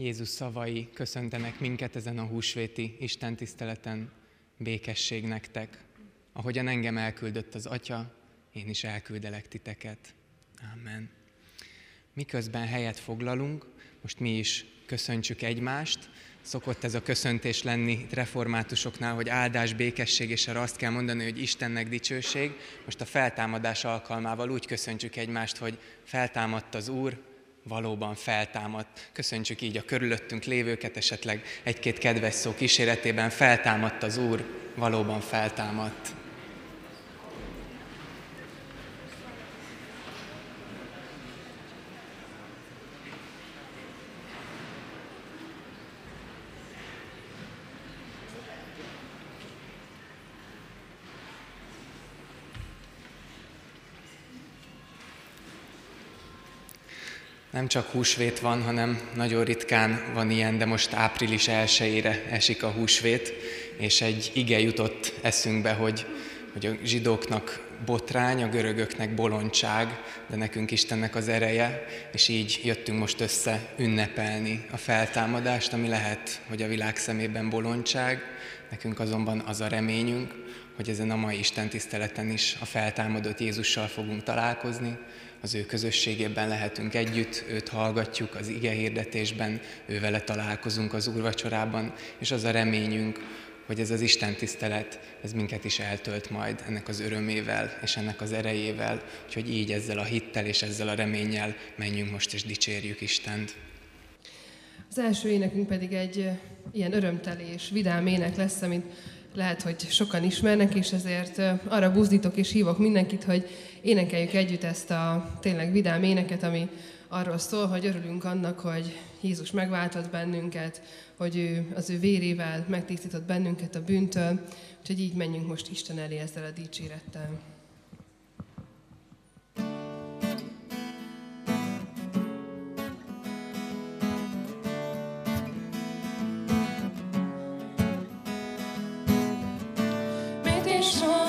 Jézus szavai köszöntenek minket ezen a húsvéti Isten tiszteleten. Békesség nektek. Ahogyan engem elküldött az Atya, én is elküldelek titeket. Amen. Miközben helyet foglalunk, most mi is köszöntsük egymást. Szokott ez a köszöntés lenni reformátusoknál, hogy áldás, békesség, és arra azt kell mondani, hogy Istennek dicsőség. Most a feltámadás alkalmával úgy köszöntjük egymást, hogy feltámadt az Úr, valóban feltámadt. Köszöntsük így a körülöttünk lévőket, esetleg egy-két kedves szó kíséretében feltámadt az Úr, valóban feltámadt. Nem csak húsvét van, hanem nagyon ritkán van ilyen, de most április 1 esik a húsvét, és egy ige jutott eszünkbe, hogy, hogy a zsidóknak botrány, a görögöknek bolondság, de nekünk Istennek az ereje, és így jöttünk most össze ünnepelni a feltámadást, ami lehet, hogy a világ szemében bolondság, nekünk azonban az a reményünk, hogy ezen a mai Isten tiszteleten is a feltámadott Jézussal fogunk találkozni, az ő közösségében lehetünk együtt, őt hallgatjuk az ige hirdetésben, ővele találkozunk az úrvacsorában, és az a reményünk, hogy ez az Isten tisztelet, ez minket is eltölt majd ennek az örömével és ennek az erejével, úgyhogy így ezzel a hittel és ezzel a reménnyel menjünk most és dicsérjük Istent. Az első énekünk pedig egy ilyen örömteli és vidám ének lesz, amit lehet, hogy sokan ismernek, és ezért arra buzdítok és hívok mindenkit, hogy énekeljük együtt ezt a tényleg vidám éneket, ami arról szól, hogy örülünk annak, hogy Jézus megváltott bennünket, hogy ő az ő vérével megtisztított bennünket a bűntől, úgyhogy így menjünk most Isten elé ezzel a dicsérettel. Miért is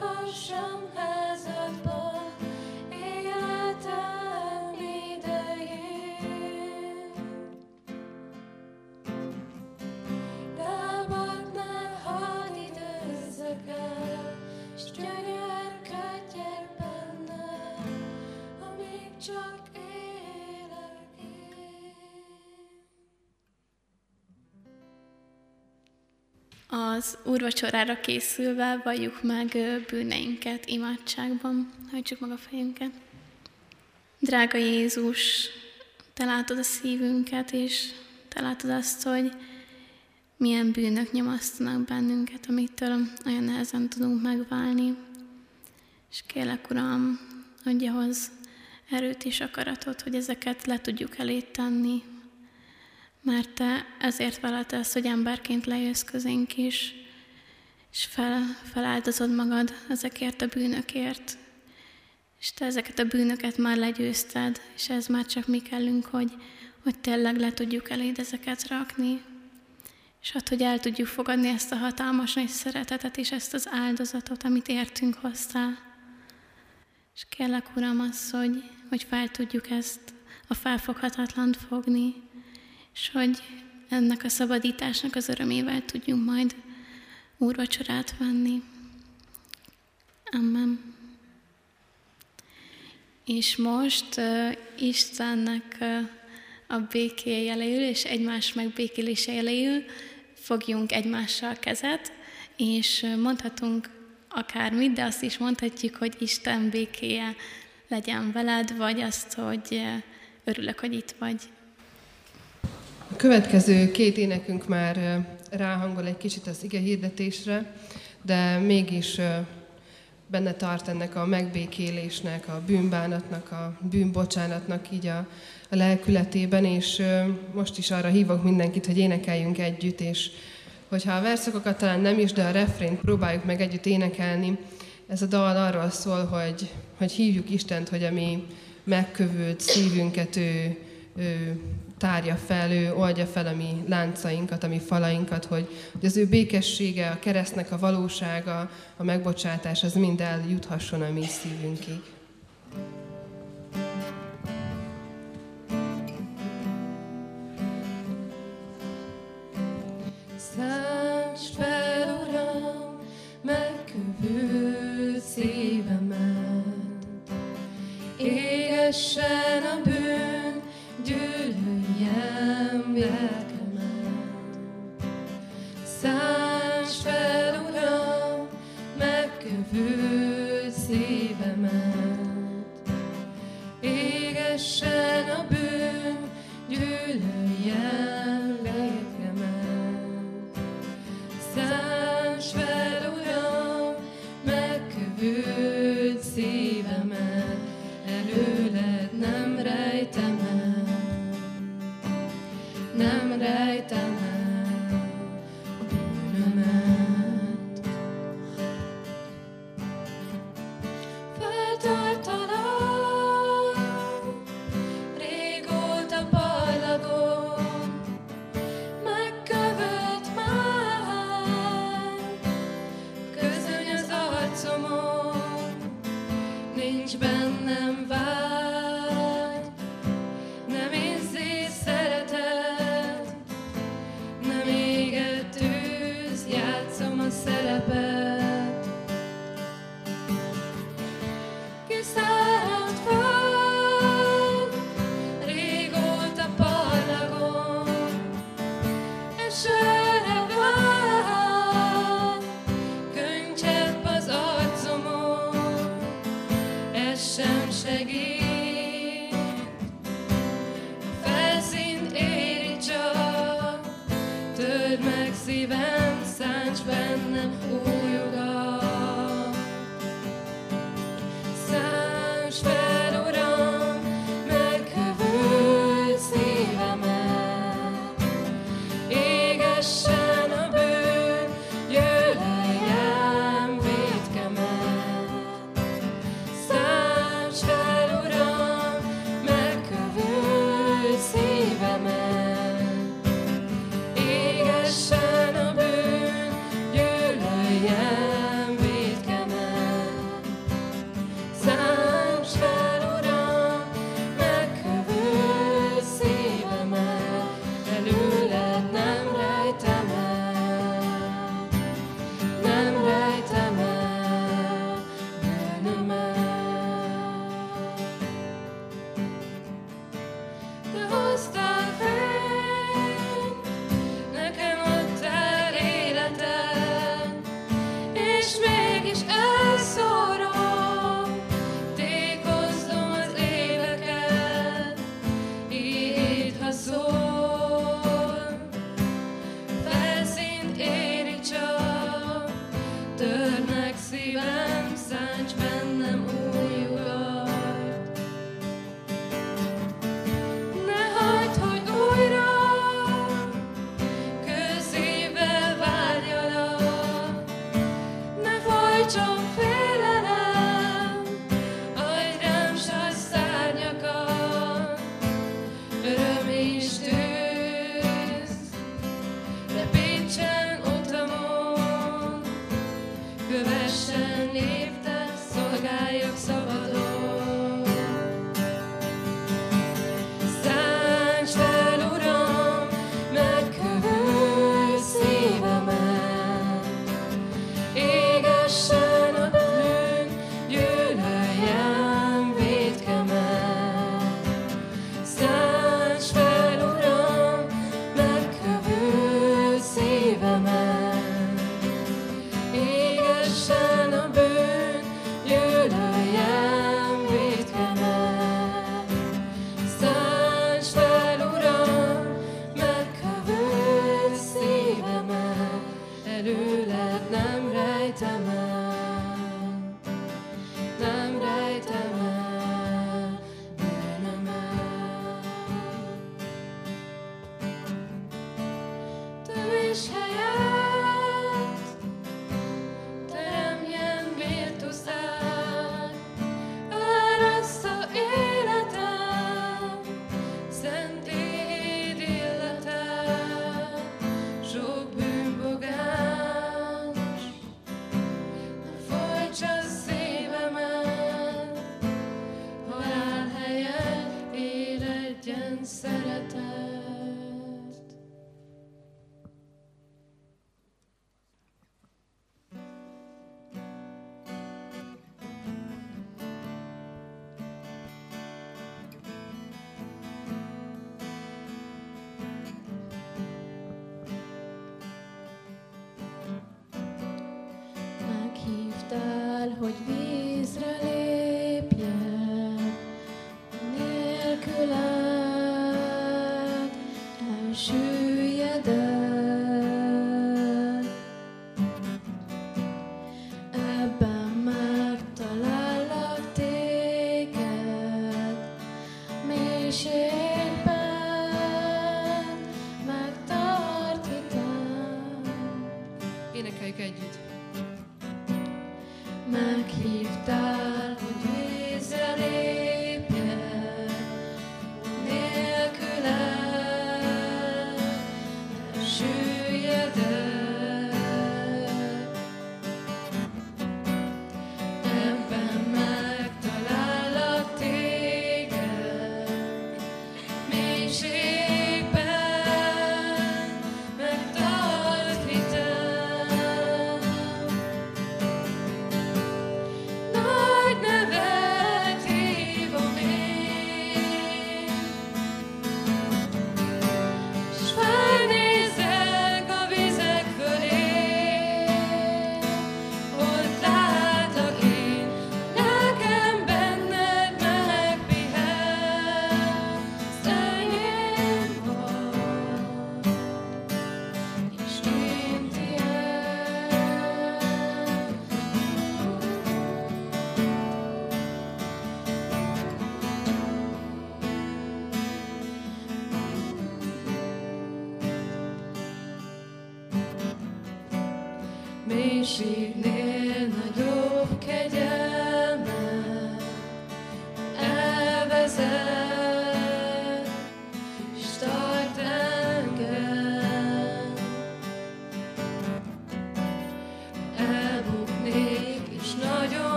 Hashem Az úrvacsorára készülve valljuk meg bűneinket imádságban. Hajtsuk meg a fejünket. Drága Jézus, Te látod a szívünket, és Te látod azt, hogy milyen bűnök nyomasztanak bennünket, amitől olyan nehezen tudunk megválni. És kérlek, Uram, adja hoz erőt és akaratot, hogy ezeket le tudjuk elé tenni, mert Te ezért vállaltál hogy emberként lejössz közénk is, és fel, feláldozod magad ezekért a bűnökért, és Te ezeket a bűnöket már legyőzted, és ez már csak mi kellünk, hogy, hogy tényleg le tudjuk eléd ezeket rakni, és hát, hogy el tudjuk fogadni ezt a hatalmas nagy szeretetet és ezt az áldozatot, amit értünk hozzá. És kérlek, Uram, az, hogy, hogy fel tudjuk ezt a felfoghatatlant fogni, és hogy ennek a szabadításnak az örömével tudjunk majd úrvacsorát venni. Amen. És most uh, Istennek uh, a békéje jeléül és egymás megbékélése jeléül fogjunk egymással kezet, és mondhatunk akármit, de azt is mondhatjuk, hogy Isten békéje legyen veled, vagy azt, hogy örülök, hogy itt vagy. A következő két énekünk már ráhangol egy kicsit az ige hirdetésre, de mégis benne tart ennek a megbékélésnek, a bűnbánatnak, a bűnbocsánatnak így a, a lelkületében, és most is arra hívok mindenkit, hogy énekeljünk együtt, és hogyha a verszakokat talán nem is, de a refrént próbáljuk meg együtt énekelni, ez a dal arról szól, hogy, hogy hívjuk Istent, hogy a mi megkövült szívünket ő, ő tárja fel, ő oldja fel a mi láncainkat, a mi falainkat, hogy, hogy az ő békessége, a keresztnek a valósága, a megbocsátás, az mind eljuthasson a mi szívünkig. Égessen a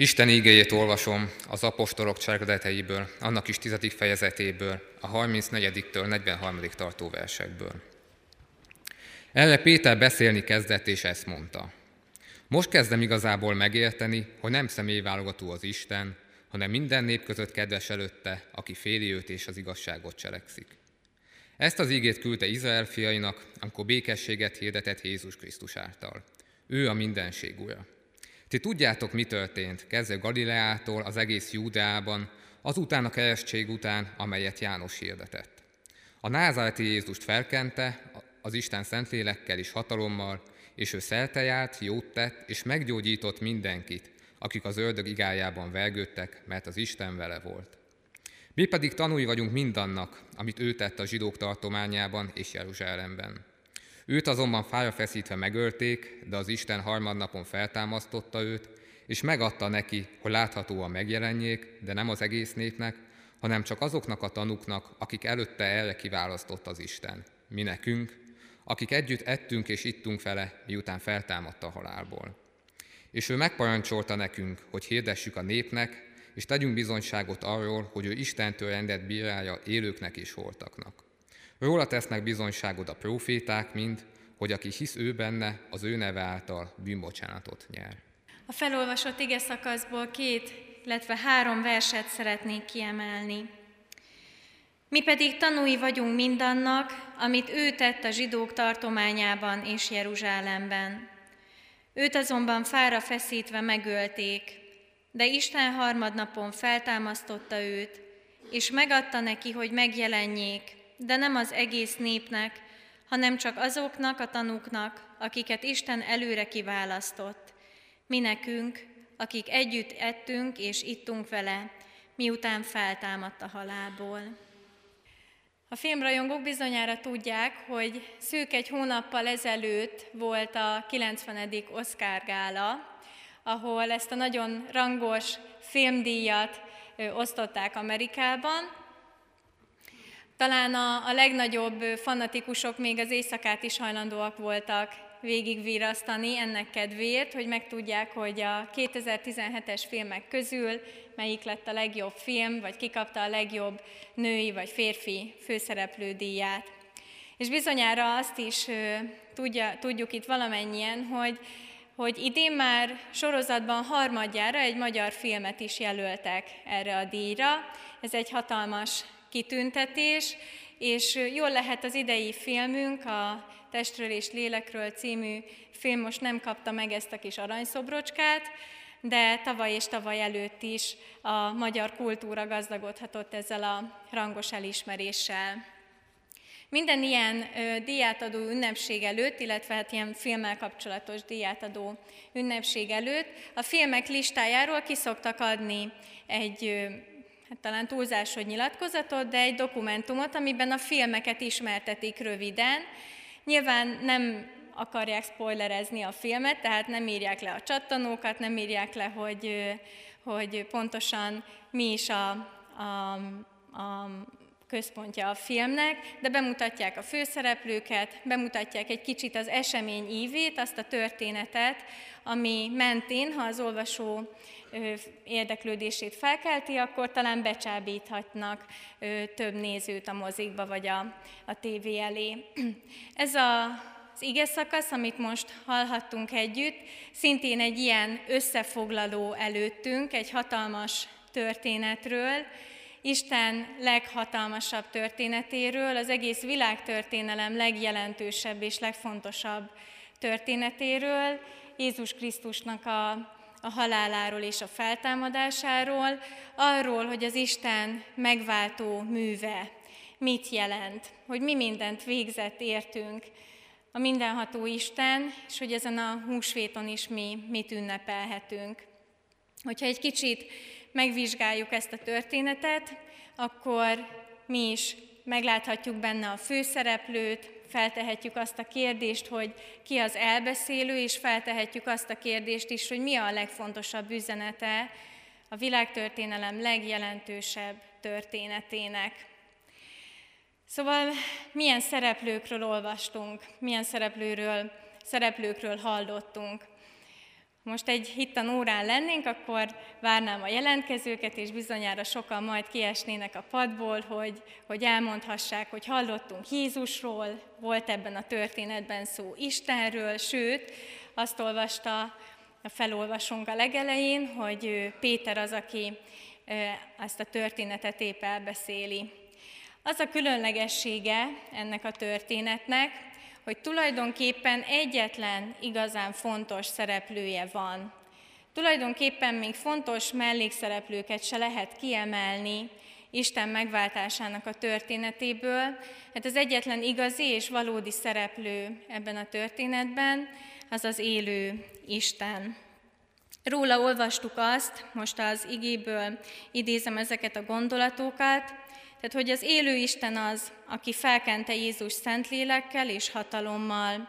Isten ígéjét olvasom az apostolok cselekedeteiből, annak is tizedik fejezetéből, a 34-től 43. tartó versekből. Erre Péter beszélni kezdett, és ezt mondta. Most kezdem igazából megérteni, hogy nem személyválogató az Isten, hanem minden nép között kedves előtte, aki féli őt és az igazságot cselekszik. Ezt az ígét küldte Izrael fiainak, amikor békességet hirdetett Jézus Krisztus által. Ő a mindenség ura. Ti tudjátok, mi történt, kezdve Galileától az egész Júdeában, azután a keresztség után, amelyet János hirdetett. A názáreti Jézust felkente, az Isten Szentlélekkel és hatalommal, és ő szelte járt, jót tett, és meggyógyított mindenkit, akik az ördög igájában vergődtek, mert az Isten vele volt. Mi pedig tanúi vagyunk mindannak, amit ő tett a zsidók tartományában és Jeruzsálemben. Őt azonban fára feszítve megölték, de az Isten harmadnapon feltámasztotta őt, és megadta neki, hogy láthatóan megjelenjék, de nem az egész népnek, hanem csak azoknak a tanuknak, akik előtte erre kiválasztott az Isten. Mi nekünk, akik együtt ettünk és ittunk vele, miután feltámadta a halálból. És ő megparancsolta nekünk, hogy hirdessük a népnek, és tegyünk bizonyságot arról, hogy ő Istentől rendett bírája élőknek és holtaknak. Róla tesznek bizonyságot a proféták mind, hogy aki hisz ő benne, az ő neve által bűnbocsánatot nyer. A felolvasott ige szakaszból két, illetve három verset szeretnék kiemelni. Mi pedig tanúi vagyunk mindannak, amit ő tett a zsidók tartományában és Jeruzsálemben. Őt azonban fára feszítve megölték, de Isten harmadnapon feltámasztotta őt, és megadta neki, hogy megjelenjék, de nem az egész népnek, hanem csak azoknak a tanúknak, akiket Isten előre kiválasztott. Mi nekünk, akik együtt ettünk és ittunk vele, miután feltámadt a halálból. A filmrajongók bizonyára tudják, hogy szűk egy hónappal ezelőtt volt a 90. Oscar gála, ahol ezt a nagyon rangos filmdíjat osztották Amerikában. Talán a, a legnagyobb fanatikusok még az éjszakát is hajlandóak voltak végigvírasztani ennek kedvéért, hogy megtudják, hogy a 2017-es filmek közül melyik lett a legjobb film, vagy kikapta a legjobb női vagy férfi főszereplő díját. És bizonyára azt is tudja, tudjuk itt valamennyien, hogy, hogy idén már sorozatban harmadjára egy magyar filmet is jelöltek erre a díjra. Ez egy hatalmas kitüntetés, és jól lehet az idei filmünk, a Testről és Lélekről című film most nem kapta meg ezt a kis aranyszobrocskát, de tavaly és tavaly előtt is a magyar kultúra gazdagodhatott ezzel a rangos elismeréssel. Minden ilyen ö, díjátadó ünnepség előtt, illetve hát ilyen filmmel kapcsolatos díjátadó ünnepség előtt a filmek listájáról kiszoktak adni egy hát talán túlzás, hogy nyilatkozatot, de egy dokumentumot, amiben a filmeket ismertetik röviden. Nyilván nem akarják spoilerezni a filmet, tehát nem írják le a csattanókat, nem írják le, hogy, hogy pontosan mi is a, a, a központja a filmnek, de bemutatják a főszereplőket, bemutatják egy kicsit az esemény ívét, azt a történetet, ami mentén, ha az olvasó érdeklődését felkelti, akkor talán becsábíthatnak több nézőt a mozikba vagy a, a tévé elé. Ez a az ige szakasz, amit most hallhattunk együtt, szintén egy ilyen összefoglaló előttünk, egy hatalmas történetről, Isten leghatalmasabb történetéről, az egész világtörténelem legjelentősebb és legfontosabb történetéről, Jézus Krisztusnak a, a haláláról és a feltámadásáról, arról, hogy az Isten megváltó műve mit jelent, hogy mi mindent végzett értünk, a mindenható Isten, és hogy ezen a húsvéton is mi mit ünnepelhetünk. Hogyha egy kicsit megvizsgáljuk ezt a történetet, akkor mi is megláthatjuk benne a főszereplőt, feltehetjük azt a kérdést, hogy ki az elbeszélő, és feltehetjük azt a kérdést is, hogy mi a legfontosabb üzenete a világtörténelem legjelentősebb történetének. Szóval milyen szereplőkről olvastunk, milyen szereplőről, szereplőkről hallottunk. Most egy hittan órán lennénk, akkor várnám a jelentkezőket, és bizonyára sokan majd kiesnének a padból, hogy, hogy elmondhassák, hogy hallottunk Jézusról, volt ebben a történetben szó Istenről, sőt, azt olvasta a felolvasónk a legelején, hogy Péter az, aki ezt a történetet épp elbeszéli. Az a különlegessége ennek a történetnek, hogy tulajdonképpen egyetlen igazán fontos szereplője van. Tulajdonképpen még fontos mellékszereplőket se lehet kiemelni Isten megváltásának a történetéből. Hát az egyetlen igazi és valódi szereplő ebben a történetben az az élő Isten. Róla olvastuk azt, most az igéből idézem ezeket a gondolatokat, tehát, hogy az élő Isten az, aki felkente Jézus Szentlélekkel és hatalommal.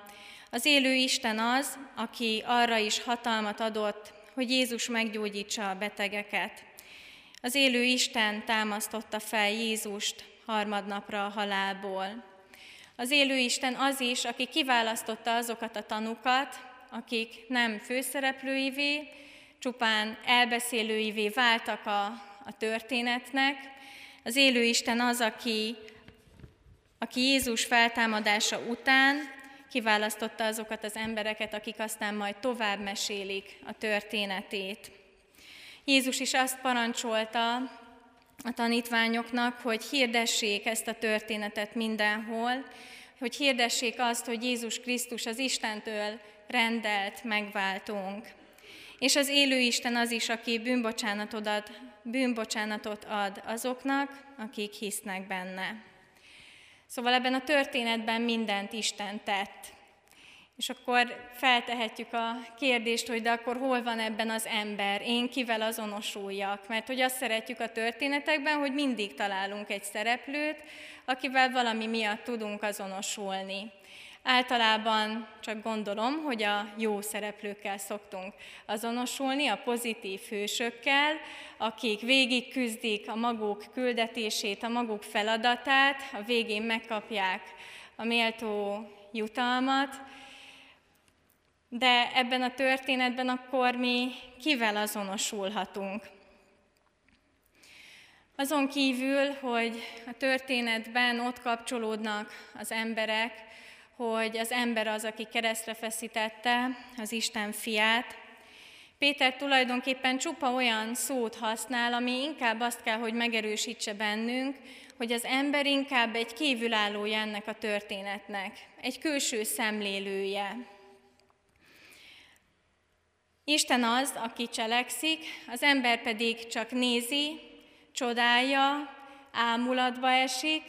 Az élő Isten az, aki arra is hatalmat adott, hogy Jézus meggyógyítsa a betegeket. Az élő Isten támasztotta fel Jézust harmadnapra a halálból. Az élő Isten az is, aki kiválasztotta azokat a tanukat, akik nem főszereplőivé, csupán elbeszélőivé váltak a, a történetnek, az élő Isten az, aki, aki Jézus feltámadása után kiválasztotta azokat az embereket, akik aztán majd tovább mesélik a történetét. Jézus is azt parancsolta a tanítványoknak, hogy hirdessék ezt a történetet mindenhol, hogy hirdessék azt, hogy Jézus Krisztus az Istentől rendelt megváltónk. És az élő Isten az is, aki bűnbocsánatot bűnbocsánatot ad azoknak, akik hisznek benne. Szóval ebben a történetben mindent Isten tett. És akkor feltehetjük a kérdést, hogy de akkor hol van ebben az ember, én kivel azonosuljak? Mert hogy azt szeretjük a történetekben, hogy mindig találunk egy szereplőt, akivel valami miatt tudunk azonosulni. Általában csak gondolom, hogy a jó szereplőkkel szoktunk azonosulni, a pozitív hősökkel, akik végig küzdik a maguk küldetését, a maguk feladatát, a végén megkapják a méltó jutalmat, de ebben a történetben akkor mi kivel azonosulhatunk? Azon kívül, hogy a történetben ott kapcsolódnak az emberek, hogy az ember az, aki keresztre feszítette az Isten fiát. Péter tulajdonképpen csupa olyan szót használ, ami inkább azt kell, hogy megerősítse bennünk, hogy az ember inkább egy kívülállója ennek a történetnek, egy külső szemlélője. Isten az, aki cselekszik, az ember pedig csak nézi, csodálja, ámulatba esik,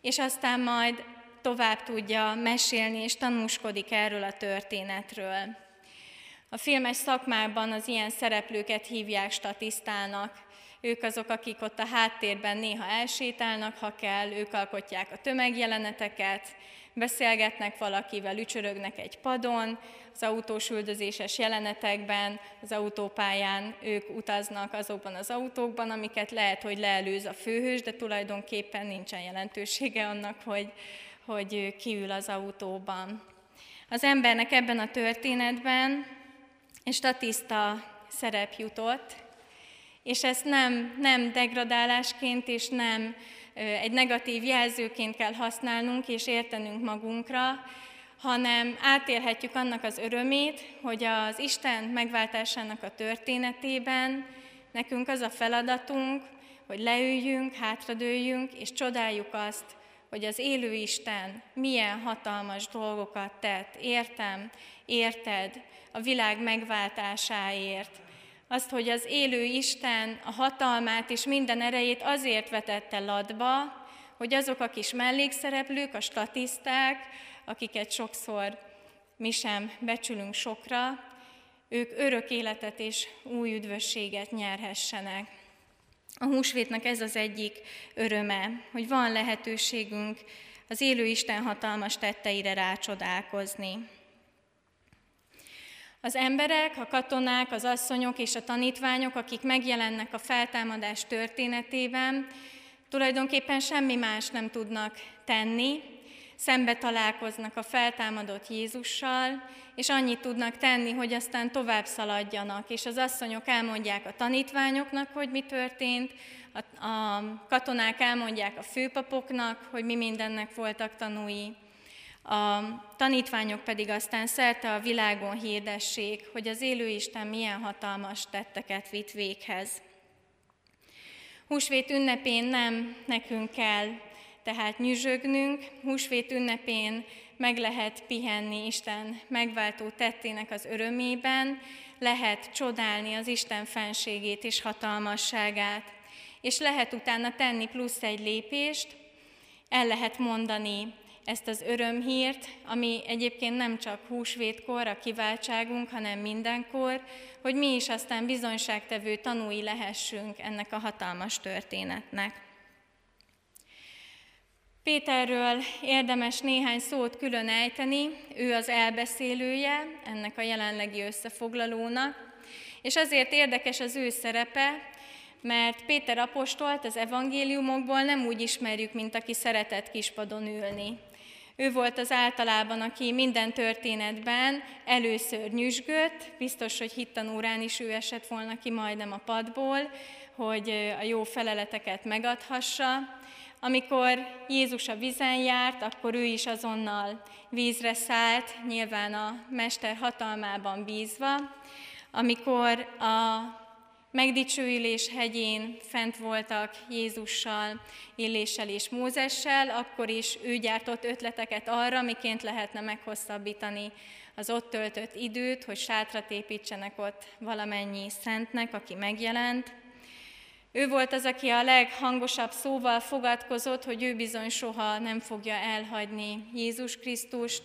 és aztán majd tovább tudja mesélni, és tanúskodik erről a történetről. A filmes szakmában az ilyen szereplőket hívják statisztának. Ők azok, akik ott a háttérben néha elsétálnak, ha kell, ők alkotják a tömegjeleneteket, beszélgetnek valakivel, ücsörögnek egy padon, az autós üldözéses jelenetekben, az autópályán ők utaznak azokban az autókban, amiket lehet, hogy leelőz a főhős, de tulajdonképpen nincsen jelentősége annak, hogy, hogy kiül az autóban. Az embernek ebben a történetben statiszta szerep jutott, és ezt nem, nem degradálásként és nem egy negatív jelzőként kell használnunk és értenünk magunkra, hanem átélhetjük annak az örömét, hogy az Isten megváltásának a történetében nekünk az a feladatunk, hogy leüljünk, hátradőljünk, és csodáljuk azt, hogy az élő Isten milyen hatalmas dolgokat tett, értem, érted, a világ megváltásáért. Azt, hogy az élő Isten a hatalmát és minden erejét azért vetette ladba, hogy azok a kis mellékszereplők, a statiszták, akiket sokszor mi sem becsülünk sokra, ők örök életet és új üdvösséget nyerhessenek. A húsvétnek ez az egyik öröme, hogy van lehetőségünk az élő Isten hatalmas tetteire rácsodálkozni. Az emberek, a katonák, az asszonyok és a tanítványok, akik megjelennek a feltámadás történetében, tulajdonképpen semmi más nem tudnak tenni, szembe találkoznak a feltámadott Jézussal, és annyit tudnak tenni, hogy aztán tovább szaladjanak, és az asszonyok elmondják a tanítványoknak, hogy mi történt, a, a katonák elmondják a főpapoknak, hogy mi mindennek voltak tanúi, a tanítványok pedig aztán szerte a világon hirdessék, hogy az élő Isten milyen hatalmas tetteket vitt véghez. Húsvét ünnepén nem nekünk kell tehát nyüzsögnünk, húsvét ünnepén meg lehet pihenni Isten megváltó tettének az örömében, lehet csodálni az Isten fenségét és hatalmasságát, és lehet utána tenni plusz egy lépést, el lehet mondani ezt az örömhírt, ami egyébként nem csak húsvétkor a kiváltságunk, hanem mindenkor, hogy mi is aztán bizonyságtevő tanúi lehessünk ennek a hatalmas történetnek. Péterről érdemes néhány szót külön ejteni, ő az elbeszélője ennek a jelenlegi összefoglalónak, és azért érdekes az ő szerepe, mert Péter apostolt az evangéliumokból nem úgy ismerjük, mint aki szeretett kispadon ülni. Ő volt az általában, aki minden történetben először nyüzsgött, biztos, hogy hittanórán is ő esett volna ki majdnem a padból, hogy a jó feleleteket megadhassa. Amikor Jézus a vizen járt, akkor ő is azonnal vízre szállt, nyilván a mester hatalmában bízva. Amikor a megdicsőülés hegyén fent voltak Jézussal, Illéssel és Mózessel, akkor is ő gyártott ötleteket arra, miként lehetne meghosszabbítani az ott töltött időt, hogy sátrat építsenek ott valamennyi szentnek, aki megjelent. Ő volt az, aki a leghangosabb szóval fogadkozott, hogy ő bizony soha nem fogja elhagyni Jézus Krisztust.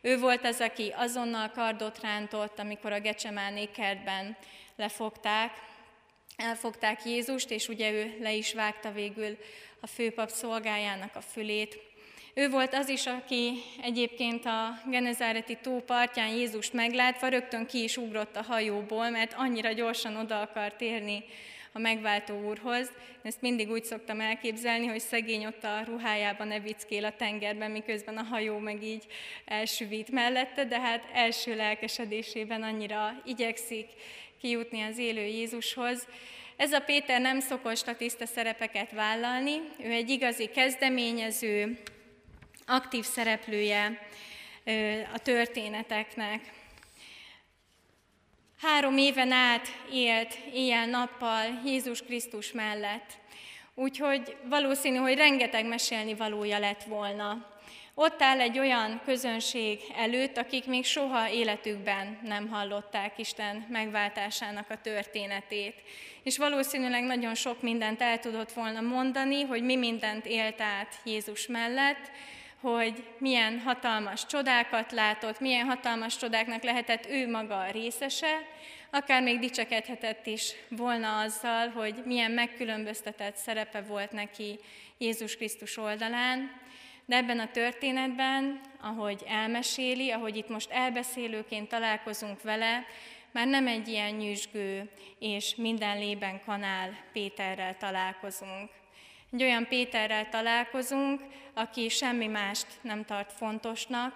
Ő volt az, aki azonnal kardot rántott, amikor a Gecsemáné kertben lefogták, elfogták Jézust, és ugye ő le is vágta végül a főpap szolgájának a fülét. Ő volt az is, aki egyébként a Genezáreti tó partján Jézust meglátva rögtön ki is ugrott a hajóból, mert annyira gyorsan oda akart érni a megváltó úrhoz. Ezt mindig úgy szoktam elképzelni, hogy szegény ott a ruhájában evickél a tengerben, miközben a hajó meg így elsüvít mellette, de hát első lelkesedésében annyira igyekszik kijutni az élő Jézushoz. Ez a Péter nem szokott statiszta szerepeket vállalni, ő egy igazi kezdeményező, aktív szereplője a történeteknek. Három éven át élt éjjel-nappal Jézus Krisztus mellett, úgyhogy valószínű, hogy rengeteg mesélni valója lett volna. Ott áll egy olyan közönség előtt, akik még soha életükben nem hallották Isten megváltásának a történetét. És valószínűleg nagyon sok mindent el tudott volna mondani, hogy mi mindent élt át Jézus mellett, hogy milyen hatalmas csodákat látott, milyen hatalmas csodáknak lehetett ő maga a részese, akár még dicsekedhetett is volna azzal, hogy milyen megkülönböztetett szerepe volt neki Jézus Krisztus oldalán, de ebben a történetben, ahogy elmeséli, ahogy itt most elbeszélőként találkozunk vele, már nem egy ilyen nyüzsgő és minden lében kanál Péterrel találkozunk. Egy olyan Péterrel találkozunk, aki semmi mást nem tart fontosnak,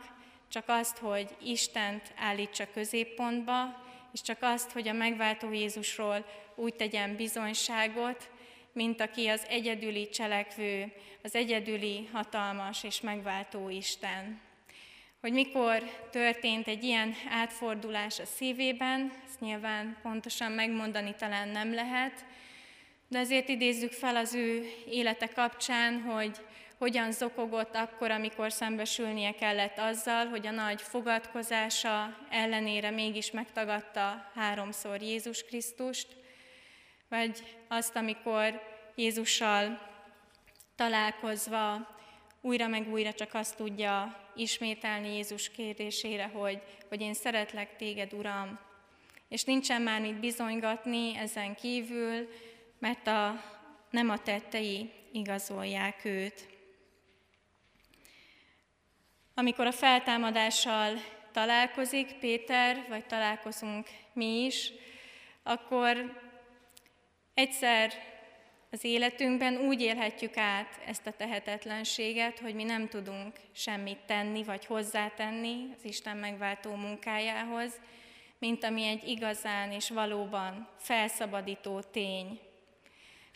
csak azt, hogy Istent állítsa középpontba, és csak azt, hogy a megváltó Jézusról úgy tegyen bizonyságot, mint aki az egyedüli cselekvő, az egyedüli hatalmas és megváltó Isten. Hogy mikor történt egy ilyen átfordulás a szívében, ezt nyilván pontosan megmondani talán nem lehet, de azért idézzük fel az ő élete kapcsán, hogy hogyan zokogott akkor, amikor szembesülnie kellett azzal, hogy a nagy fogadkozása ellenére mégis megtagadta háromszor Jézus Krisztust, vagy azt, amikor Jézussal találkozva újra meg újra csak azt tudja ismételni Jézus kérdésére, hogy, hogy én szeretlek téged, Uram, és nincsen már mit bizonygatni ezen kívül, mert a, nem a tettei igazolják őt. Amikor a feltámadással találkozik Péter, vagy találkozunk mi is, akkor egyszer az életünkben úgy élhetjük át ezt a tehetetlenséget, hogy mi nem tudunk semmit tenni, vagy hozzátenni az Isten megváltó munkájához, mint ami egy igazán és valóban felszabadító tény.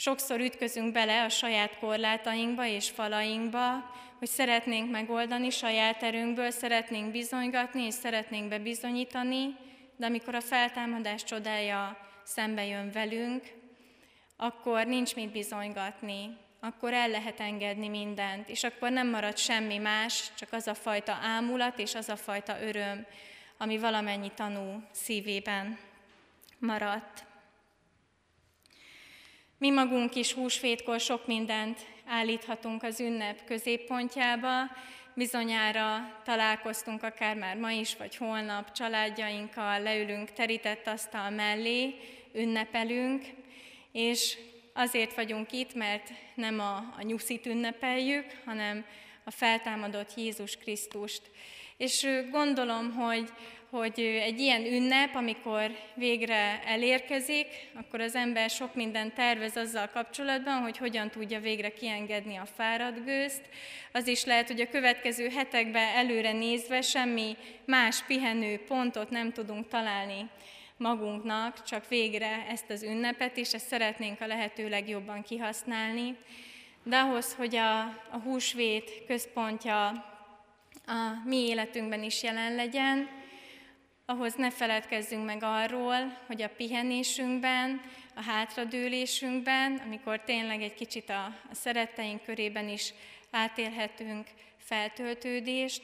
Sokszor ütközünk bele a saját korlátainkba és falainkba, hogy szeretnénk megoldani saját erőnkből, szeretnénk bizonygatni és szeretnénk bebizonyítani, de amikor a feltámadás csodája szembe jön velünk, akkor nincs mit bizonygatni, akkor el lehet engedni mindent, és akkor nem marad semmi más, csak az a fajta ámulat és az a fajta öröm, ami valamennyi tanú szívében maradt. Mi magunk is húsvétkor sok mindent állíthatunk az ünnep középpontjába, bizonyára találkoztunk akár már ma is, vagy holnap családjainkkal, leülünk terített asztal mellé, ünnepelünk, és azért vagyunk itt, mert nem a, a nyuszit ünnepeljük, hanem a feltámadott Jézus Krisztust. És gondolom, hogy, hogy egy ilyen ünnep, amikor végre elérkezik, akkor az ember sok mindent tervez azzal kapcsolatban, hogy hogyan tudja végre kiengedni a fáradt gőzt. Az is lehet, hogy a következő hetekben előre nézve semmi más pihenő pontot nem tudunk találni magunknak, csak végre ezt az ünnepet, és ezt szeretnénk a lehető legjobban kihasználni. De ahhoz, hogy a, a húsvét központja a mi életünkben is jelen legyen, ahhoz ne feledkezzünk meg arról, hogy a pihenésünkben, a hátradőlésünkben, amikor tényleg egy kicsit a, a szeretteink körében is átélhetünk feltöltődést,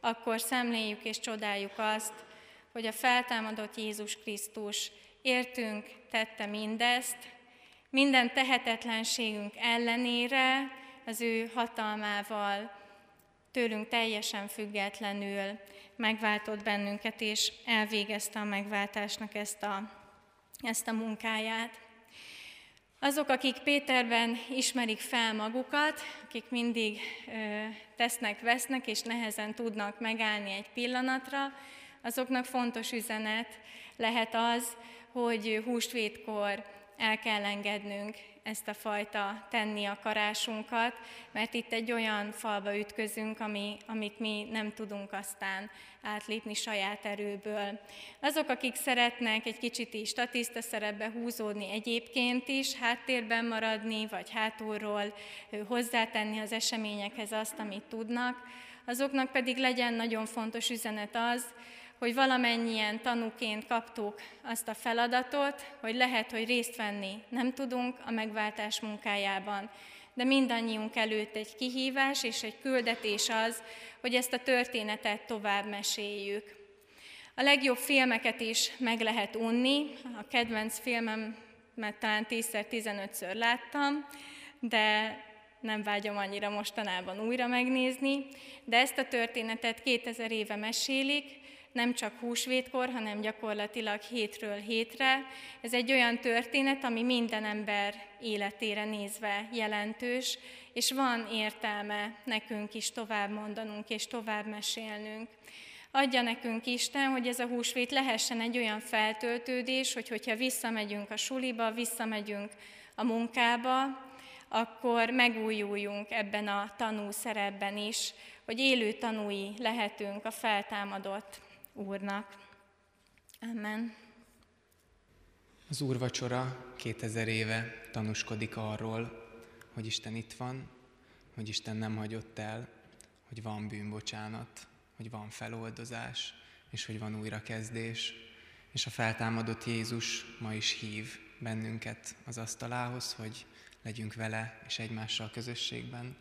akkor szemléljük és csodáljuk azt, hogy a feltámadott Jézus Krisztus értünk tette mindezt, minden tehetetlenségünk ellenére az ő hatalmával tőlünk teljesen függetlenül megváltott bennünket, és elvégezte a megváltásnak ezt a, ezt a munkáját. Azok, akik Péterben ismerik fel magukat, akik mindig ö, tesznek, vesznek, és nehezen tudnak megállni egy pillanatra, azoknak fontos üzenet lehet az, hogy húsvétkor el kell engednünk ezt a fajta tenni akarásunkat, mert itt egy olyan falba ütközünk, ami, amit mi nem tudunk aztán átlépni saját erőből. Azok, akik szeretnek egy kicsit is statiszta szerepbe húzódni egyébként is, háttérben maradni, vagy hátulról hozzátenni az eseményekhez azt, amit tudnak, azoknak pedig legyen nagyon fontos üzenet az, hogy valamennyien tanúként kaptuk azt a feladatot, hogy lehet, hogy részt venni nem tudunk a megváltás munkájában, de mindannyiunk előtt egy kihívás és egy küldetés az, hogy ezt a történetet tovább meséljük. A legjobb filmeket is meg lehet unni. A kedvenc filmem, mert talán 10-15-ször láttam, de nem vágyom annyira mostanában újra megnézni, de ezt a történetet 2000 éve mesélik, nem csak húsvétkor, hanem gyakorlatilag hétről hétre. Ez egy olyan történet, ami minden ember életére nézve jelentős, és van értelme nekünk is tovább mondanunk és tovább mesélnünk. Adja nekünk Isten, hogy ez a húsvét lehessen egy olyan feltöltődés, hogy hogyha visszamegyünk a suliba, visszamegyünk a munkába, akkor megújuljunk ebben a tanú szerepben is, hogy élő tanúi lehetünk a feltámadott Úrnak. Amen. Az úrvacsora 2000 éve tanúskodik arról, hogy Isten itt van, hogy Isten nem hagyott el, hogy van bűnbocsánat, hogy van feloldozás, és hogy van újrakezdés. És a feltámadott Jézus ma is hív bennünket az asztalához, hogy legyünk vele és egymással közösségben.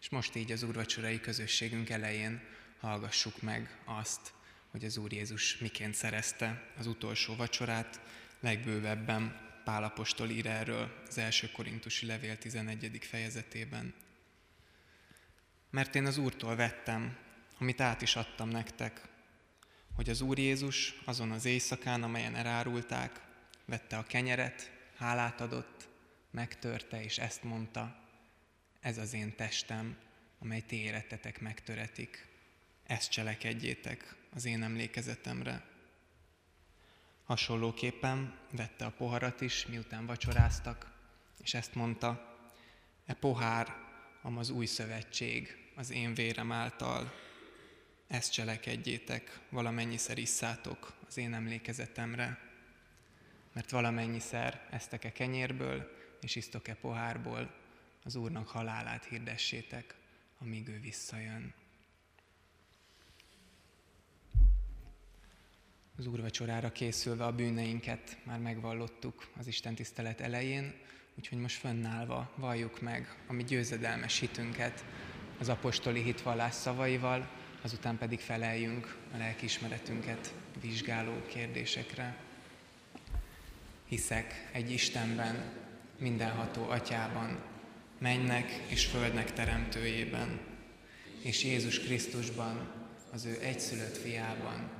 És most így az úrvacsorai közösségünk elején hallgassuk meg azt, hogy az Úr Jézus miként szerezte az utolsó vacsorát, legbővebben Pálapostól ír erről az első korintusi levél 11. fejezetében. Mert én az Úrtól vettem, amit át is adtam nektek, hogy az Úr Jézus azon az éjszakán, amelyen elárulták, vette a kenyeret, hálát adott, megtörte, és ezt mondta, ez az én testem, amely ti életetek megtöretik. Ezt cselekedjétek az én emlékezetemre. Hasonlóképpen vette a poharat is, miután vacsoráztak, és ezt mondta, e pohár, am az új szövetség, az én vérem által, ezt cselekedjétek, valamennyiszer isszátok az én emlékezetemre, mert valamennyiszer eztek-e kenyérből, és isztok-e pohárból, az Úrnak halálát hirdessétek, amíg ő visszajön. Az úrvacsorára készülve a bűneinket már megvallottuk az Isten tisztelet elején, úgyhogy most fönnállva valljuk meg a mi győzedelmes hitünket az apostoli hitvallás szavaival, azután pedig feleljünk a lelkiismeretünket vizsgáló kérdésekre. Hiszek egy Istenben, mindenható atyában, mennek és földnek teremtőjében, és Jézus Krisztusban, az ő egyszülött fiában,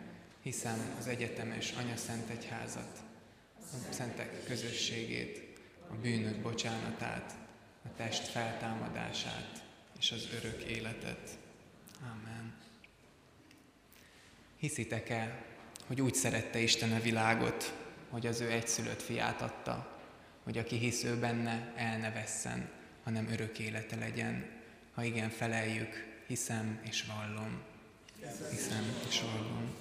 hiszem az egyetemes Anya Szent Egyházat, a szentek közösségét, a bűnök bocsánatát, a test feltámadását és az örök életet. Amen. Hiszitek-e, hogy úgy szerette Isten a világot, hogy az ő egyszülött fiát adta, hogy aki hisz ő benne, el ne vesszen, hanem örök élete legyen. Ha igen, feleljük, hiszem és vallom. Hiszem és vallom.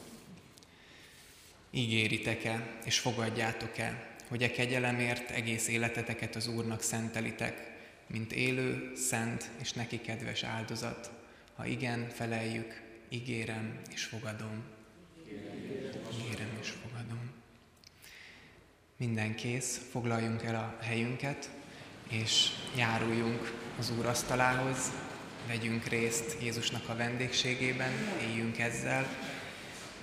Ígéritek-e és fogadjátok-e, hogy e kegyelemért egész életeteket az Úrnak szentelitek, mint élő, szent és neki kedves áldozat? Ha igen, feleljük, ígérem és fogadom. Ígérem és fogadom. Minden kész, foglaljunk el a helyünket, és járuljunk az Úr asztalához, vegyünk részt Jézusnak a vendégségében, éljünk ezzel.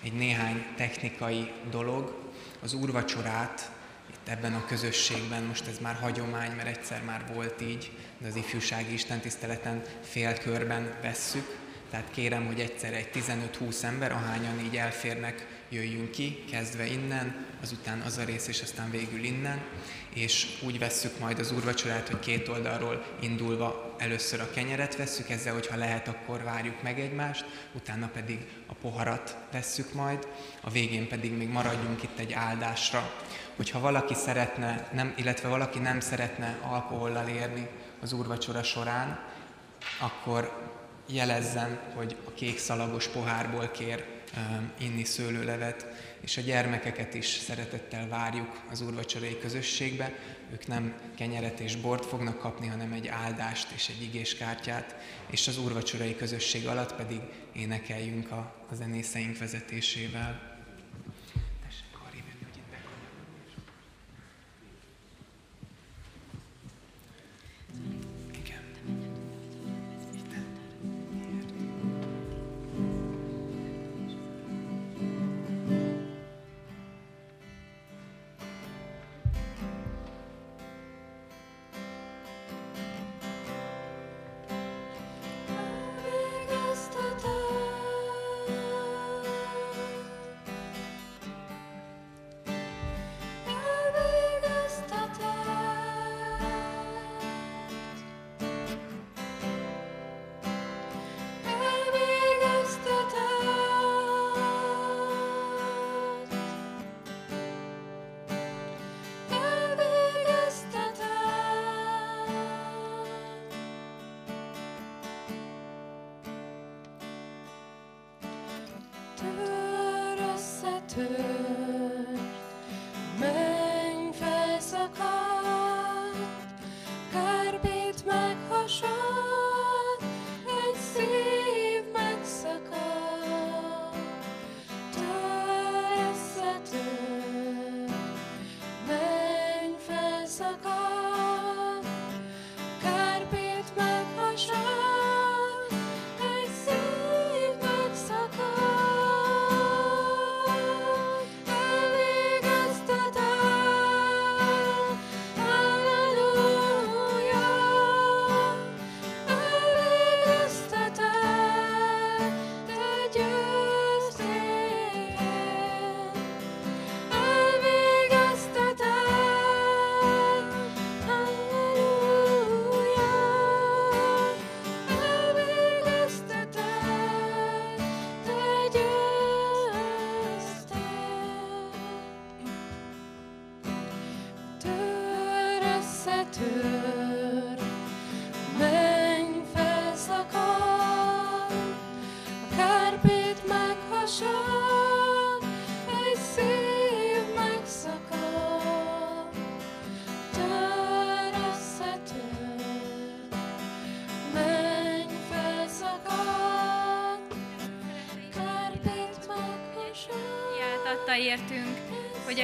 Egy néhány technikai dolog, az úrvacsorát itt ebben a közösségben, most ez már hagyomány, mert egyszer már volt így, de az ifjúsági istentiszteleten félkörben vesszük, tehát kérem, hogy egyszer egy 15-20 ember, ahányan így elférnek, jöjjünk ki, kezdve innen, azután az a rész, és aztán végül innen, és úgy vesszük majd az úrvacsorát, hogy két oldalról indulva először a kenyeret vesszük, ezzel, hogyha lehet, akkor várjuk meg egymást, utána pedig a poharat vesszük majd, a végén pedig még maradjunk itt egy áldásra. Hogyha valaki szeretne, nem, illetve valaki nem szeretne alkohollal érni az úrvacsora során, akkor jelezzem, hogy a kék szalagos pohárból kér inni szőlőlevet, és a gyermekeket is szeretettel várjuk az úrvacsorai közösségbe. Ők nem kenyeret és bort fognak kapni, hanem egy áldást és egy igéskártyát, és az úrvacsorai közösség alatt pedig énekeljünk a, a zenészeink vezetésével.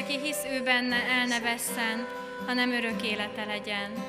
Aki hisz ő benne, el ne vesszen, hanem örök élete legyen.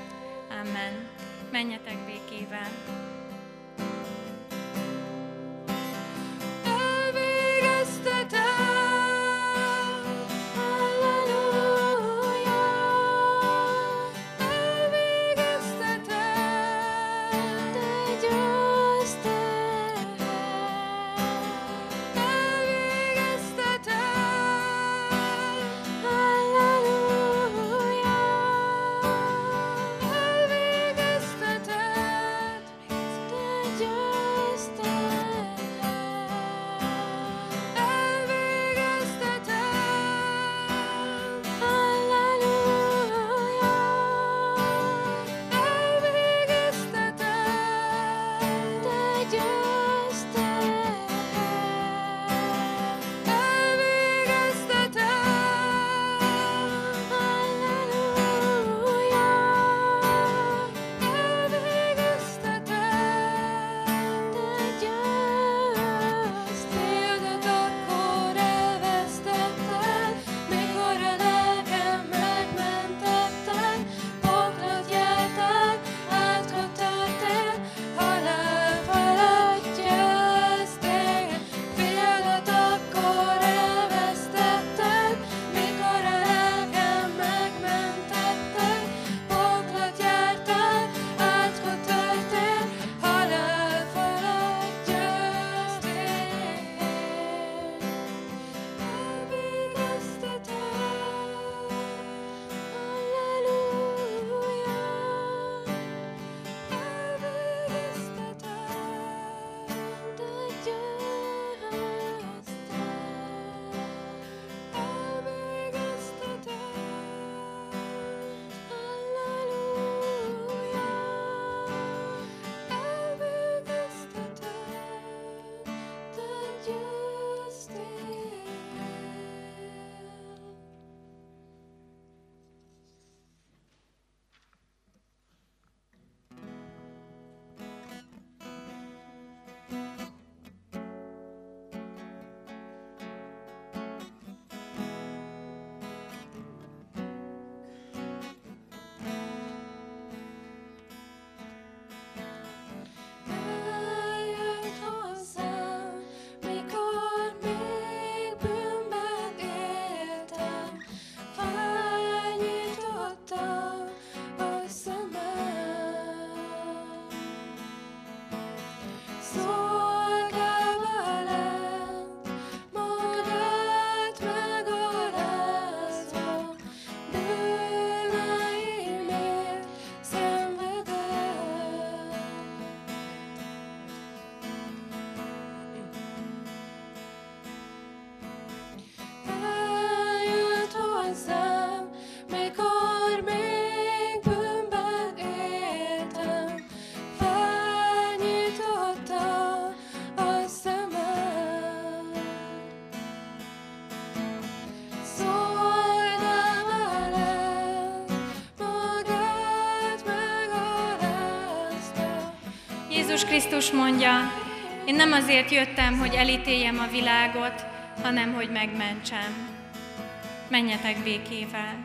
Krisztus mondja, én nem azért jöttem, hogy elítéljem a világot, hanem hogy megmentsem. Menjetek békével.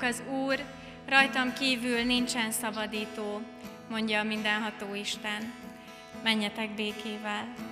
Vagyok az Úr, rajtam kívül nincsen szabadító, mondja a mindenható Isten. Menjetek békével.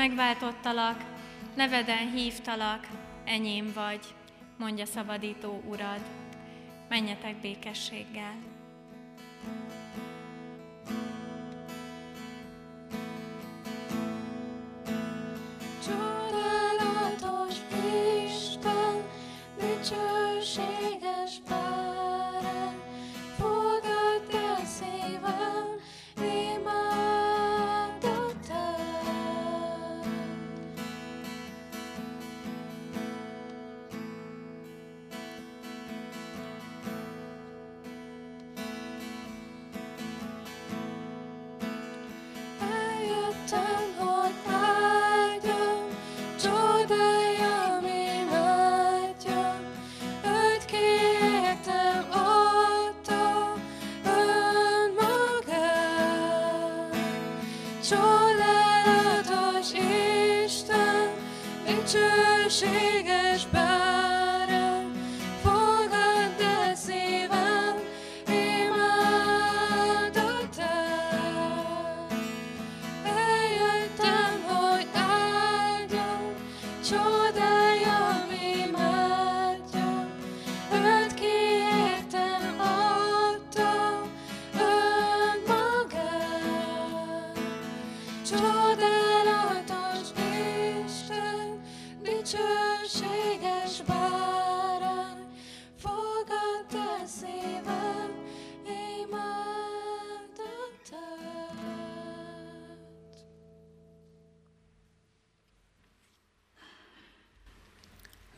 Megváltottalak, neveden hívtalak, enyém vagy, mondja szabadító urad. Menjetek békességgel.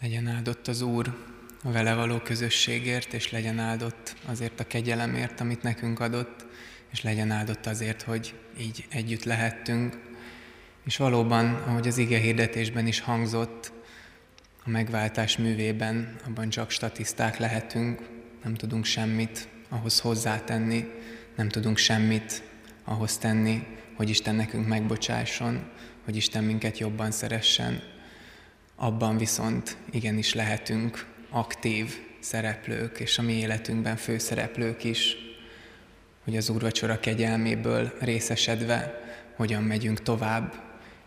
Legyen áldott az Úr a vele való közösségért, és legyen áldott azért a kegyelemért, amit nekünk adott, és legyen áldott azért, hogy így együtt lehettünk. És valóban, ahogy az ige hirdetésben is hangzott, a megváltás művében abban csak statiszták lehetünk, nem tudunk semmit ahhoz hozzátenni, nem tudunk semmit ahhoz tenni, hogy Isten nekünk megbocsásson, hogy Isten minket jobban szeressen. Abban viszont igenis lehetünk aktív szereplők, és a mi életünkben főszereplők is, hogy az úrvacsora kegyelméből részesedve hogyan megyünk tovább,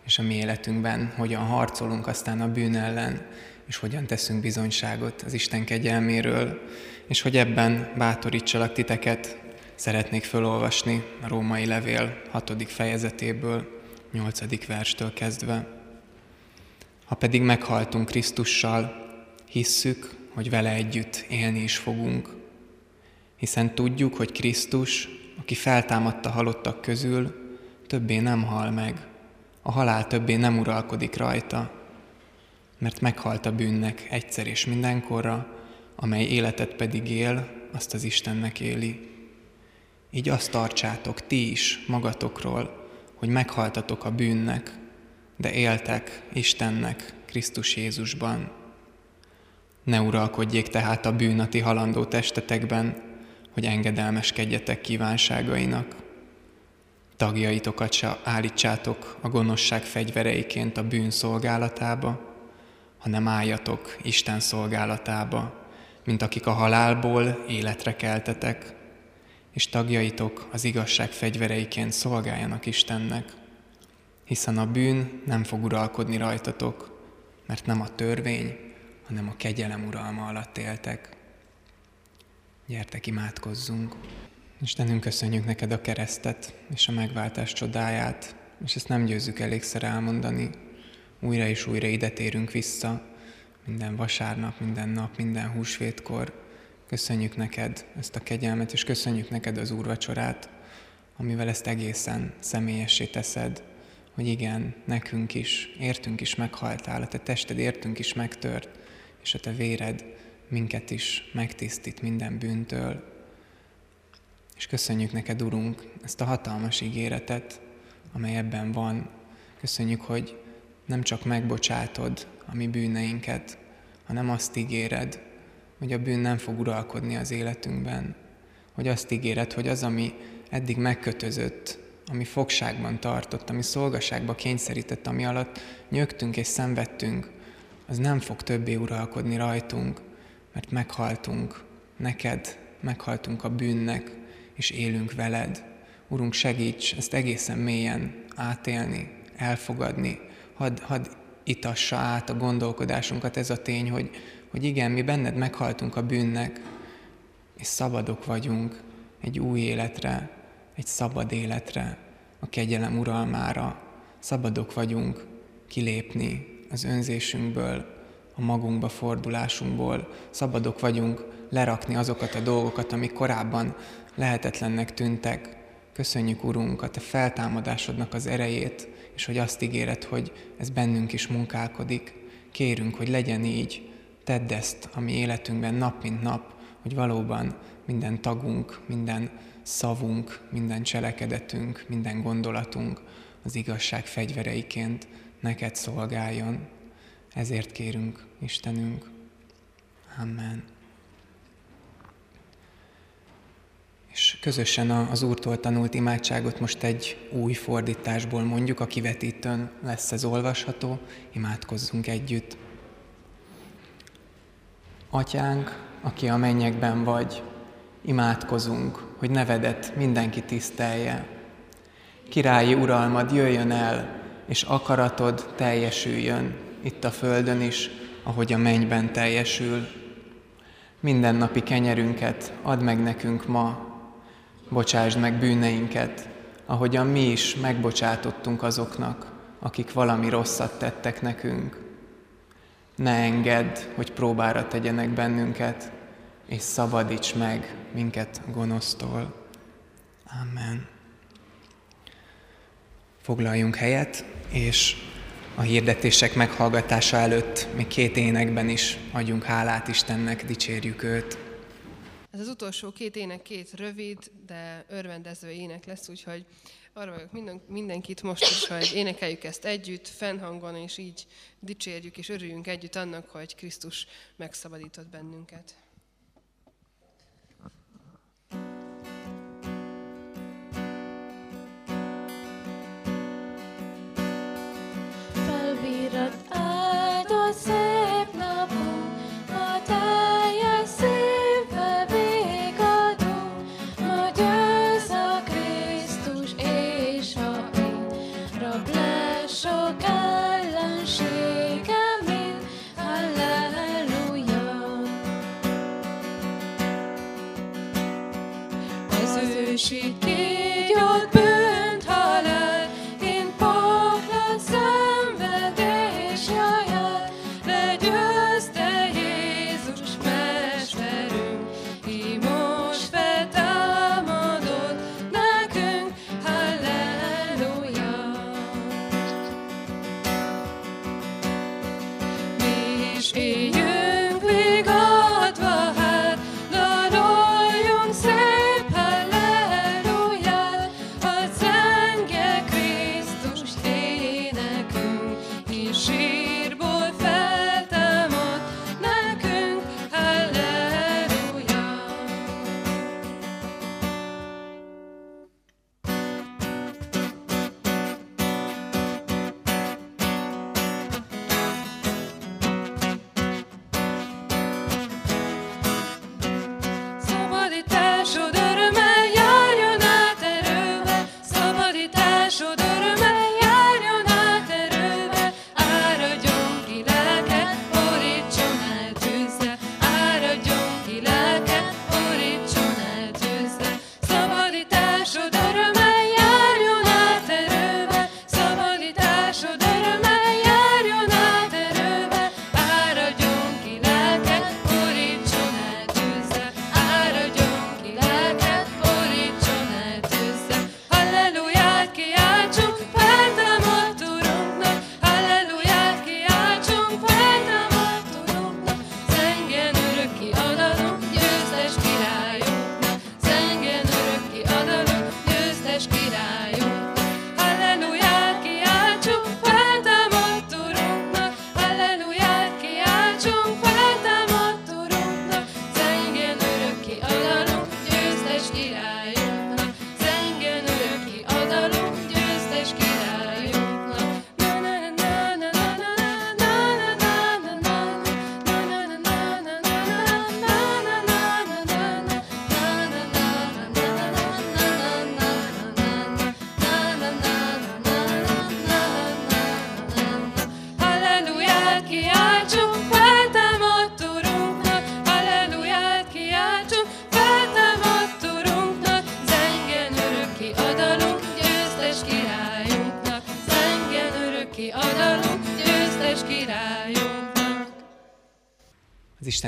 és a mi életünkben hogyan harcolunk aztán a bűn ellen, és hogyan teszünk bizonyságot az Isten kegyelméről, és hogy ebben bátorítsalak titeket, szeretnék felolvasni a római levél 6. fejezetéből, 8. verstől kezdve. Ha pedig meghaltunk Krisztussal, hisszük, hogy vele együtt élni is fogunk. Hiszen tudjuk, hogy Krisztus, aki feltámadta halottak közül, többé nem hal meg, a halál többé nem uralkodik rajta, mert meghalt a bűnnek egyszer és mindenkorra, amely életet pedig él, azt az Istennek éli. Így azt tartsátok ti is magatokról, hogy meghaltatok a bűnnek, de éltek Istennek Krisztus Jézusban. Ne uralkodjék tehát a bűn a ti halandó testetekben, hogy engedelmeskedjetek kívánságainak. Tagjaitokat se állítsátok a gonoszság fegyvereiként a bűn szolgálatába, hanem álljatok Isten szolgálatába, mint akik a halálból életre keltetek, és tagjaitok az igazság fegyvereiként szolgáljanak Istennek, hiszen a bűn nem fog uralkodni rajtatok, mert nem a törvény, hanem a kegyelem uralma alatt éltek. Gyertek, imádkozzunk! Istenünk, köszönjük neked a keresztet és a megváltás csodáját, és ezt nem győzzük elégszer elmondani. Újra és újra ide térünk vissza, minden vasárnap, minden nap, minden húsvétkor. Köszönjük neked ezt a kegyelmet, és köszönjük neked az úrvacsorát, amivel ezt egészen személyessé teszed, hogy igen, nekünk is, értünk is meghaltál, a te tested értünk is megtört, és a te véred minket is megtisztít minden bűntől. És köszönjük neked, Urunk, ezt a hatalmas ígéretet, amely ebben van. Köszönjük, hogy nem csak megbocsátod a mi bűneinket, hanem azt ígéred, hogy a bűn nem fog uralkodni az életünkben, hogy azt ígéred, hogy az, ami eddig megkötözött, ami fogságban tartott, ami szolgaságba kényszerített, ami alatt nyögtünk és szenvedtünk, az nem fog többé uralkodni rajtunk, mert meghaltunk neked, meghaltunk a bűnnek, és élünk veled. Urunk, segíts ezt egészen mélyen átélni, elfogadni, hadd had itassa át a gondolkodásunkat ez a tény, hogy, hogy igen, mi benned meghaltunk a bűnnek, és szabadok vagyunk egy új életre, egy szabad életre, a kegyelem uralmára. Szabadok vagyunk kilépni az önzésünkből, a magunkba fordulásunkból. Szabadok vagyunk lerakni azokat a dolgokat, amik korábban lehetetlennek tűntek. Köszönjük, Urunk, a Te feltámadásodnak az erejét, és hogy azt ígéred, hogy ez bennünk is munkálkodik. Kérünk, hogy legyen így, tedd ezt a mi életünkben nap mint nap, hogy valóban minden tagunk, minden szavunk, minden cselekedetünk, minden gondolatunk az igazság fegyvereiként neked szolgáljon. Ezért kérünk, Istenünk. Amen. És közösen az Úrtól tanult imádságot most egy új fordításból mondjuk, a kivetítőn lesz ez olvasható, imádkozzunk együtt. Atyánk, aki a mennyekben vagy, imádkozunk, hogy nevedet mindenki tisztelje. Királyi uralmad jöjjön el, és akaratod teljesüljön, itt a földön is, ahogy a mennyben teljesül. Mindennapi kenyerünket add meg nekünk ma, bocsásd meg bűneinket, ahogyan mi is megbocsátottunk azoknak, akik valami rosszat tettek nekünk. Ne engedd, hogy próbára tegyenek bennünket, és szabadíts meg minket gonosztól. Amen. Foglaljunk helyet, és a hirdetések meghallgatása előtt még két énekben is adjunk hálát Istennek, dicsérjük őt. Ez az utolsó két ének két rövid, de örvendező ének lesz, úgyhogy arra vagyok minden, mindenkit most is, hogy énekeljük ezt együtt, fennhangon, és így dicsérjük és örüljünk együtt annak, hogy Krisztus megszabadított bennünket. that I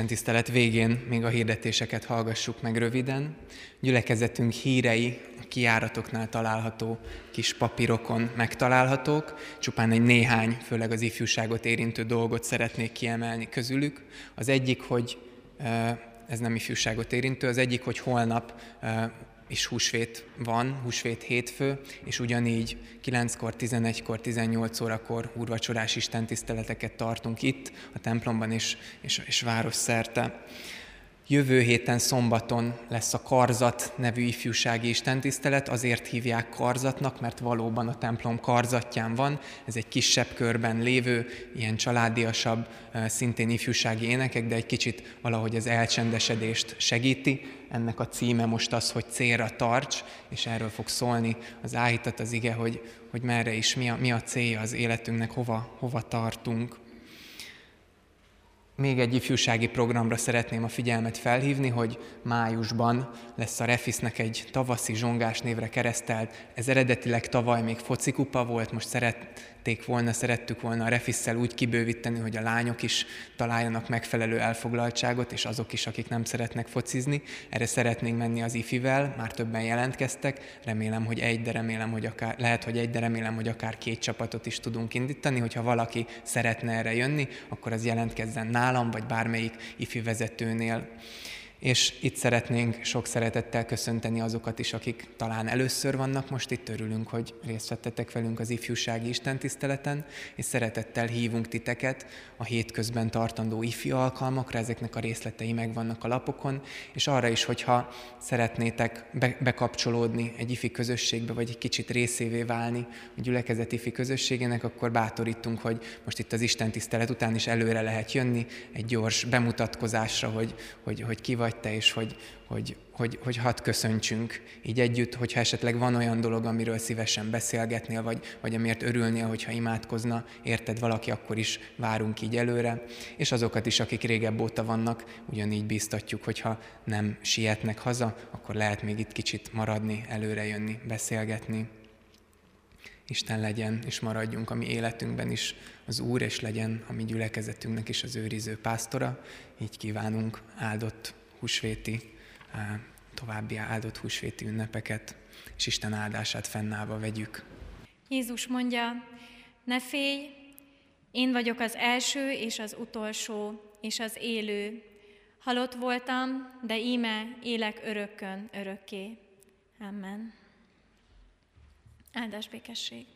Isten végén még a hirdetéseket hallgassuk meg röviden. Gyülekezetünk hírei a kiáratoknál található kis papírokon megtalálhatók. Csupán egy néhány, főleg az ifjúságot érintő dolgot szeretnék kiemelni közülük. Az egyik, hogy ez nem ifjúságot érintő, az egyik, hogy holnap is húsvét van, húsvét hétfő, és ugyanígy 9-kor, 11-kor, 18 órakor úrvacsorás istentiszteleteket tartunk itt, a templomban és, és, és város szerte. Jövő héten szombaton lesz a Karzat nevű ifjúsági istentisztelet, azért hívják Karzatnak, mert valóban a templom karzatján van, ez egy kisebb körben lévő, ilyen családiasabb, szintén ifjúsági énekek, de egy kicsit valahogy az elcsendesedést segíti. Ennek a címe most az, hogy célra tarts, és erről fog szólni az áhítat, az ige, hogy, hogy merre is, mi a, mi a célja az életünknek, hova, hova tartunk. Még egy ifjúsági programra szeretném a figyelmet felhívni, hogy májusban lesz a Refisznek egy tavaszi zsongás névre keresztelt. Ez eredetileg tavaly még focikupa volt, most szerették szerették volna, szerettük volna a refisszel úgy kibővíteni, hogy a lányok is találjanak megfelelő elfoglaltságot, és azok is, akik nem szeretnek focizni. Erre szeretnénk menni az ifivel, már többen jelentkeztek, remélem, hogy egy, de remélem, hogy akár, lehet, hogy egy, de remélem, hogy akár két csapatot is tudunk indítani, hogyha valaki szeretne erre jönni, akkor az jelentkezzen nálam, vagy bármelyik ifi vezetőnél és itt szeretnénk sok szeretettel köszönteni azokat is, akik talán először vannak most itt, örülünk, hogy részt vettetek velünk az ifjúsági istentiszteleten, és szeretettel hívunk titeket a hétközben tartandó ifjú alkalmakra, ezeknek a részletei megvannak a lapokon, és arra is, hogyha szeretnétek be- bekapcsolódni egy ifi közösségbe, vagy egy kicsit részévé válni a gyülekezet ifi közösségének, akkor bátorítunk, hogy most itt az istentisztelet után is előre lehet jönni, egy gyors bemutatkozásra, hogy, hogy, hogy ki vagy vagy te, és hogy, hogy, hogy, hogy hadd köszöntsünk így együtt, hogyha esetleg van olyan dolog, amiről szívesen beszélgetnél, vagy, vagy amiért örülnél, hogyha imádkozna, érted valaki, akkor is várunk így előre. És azokat is, akik régebb óta vannak, ugyanígy biztatjuk, hogyha nem sietnek haza, akkor lehet még itt kicsit maradni, előre jönni, beszélgetni. Isten legyen, és maradjunk a mi életünkben is az Úr, és legyen a mi gyülekezetünknek is az őriző pásztora. Így kívánunk áldott húsvéti, további áldott húsvéti ünnepeket, és Isten áldását fennállva vegyük. Jézus mondja, ne félj, én vagyok az első és az utolsó és az élő. Halott voltam, de íme élek örökkön, örökké. Amen. Áldás békesség.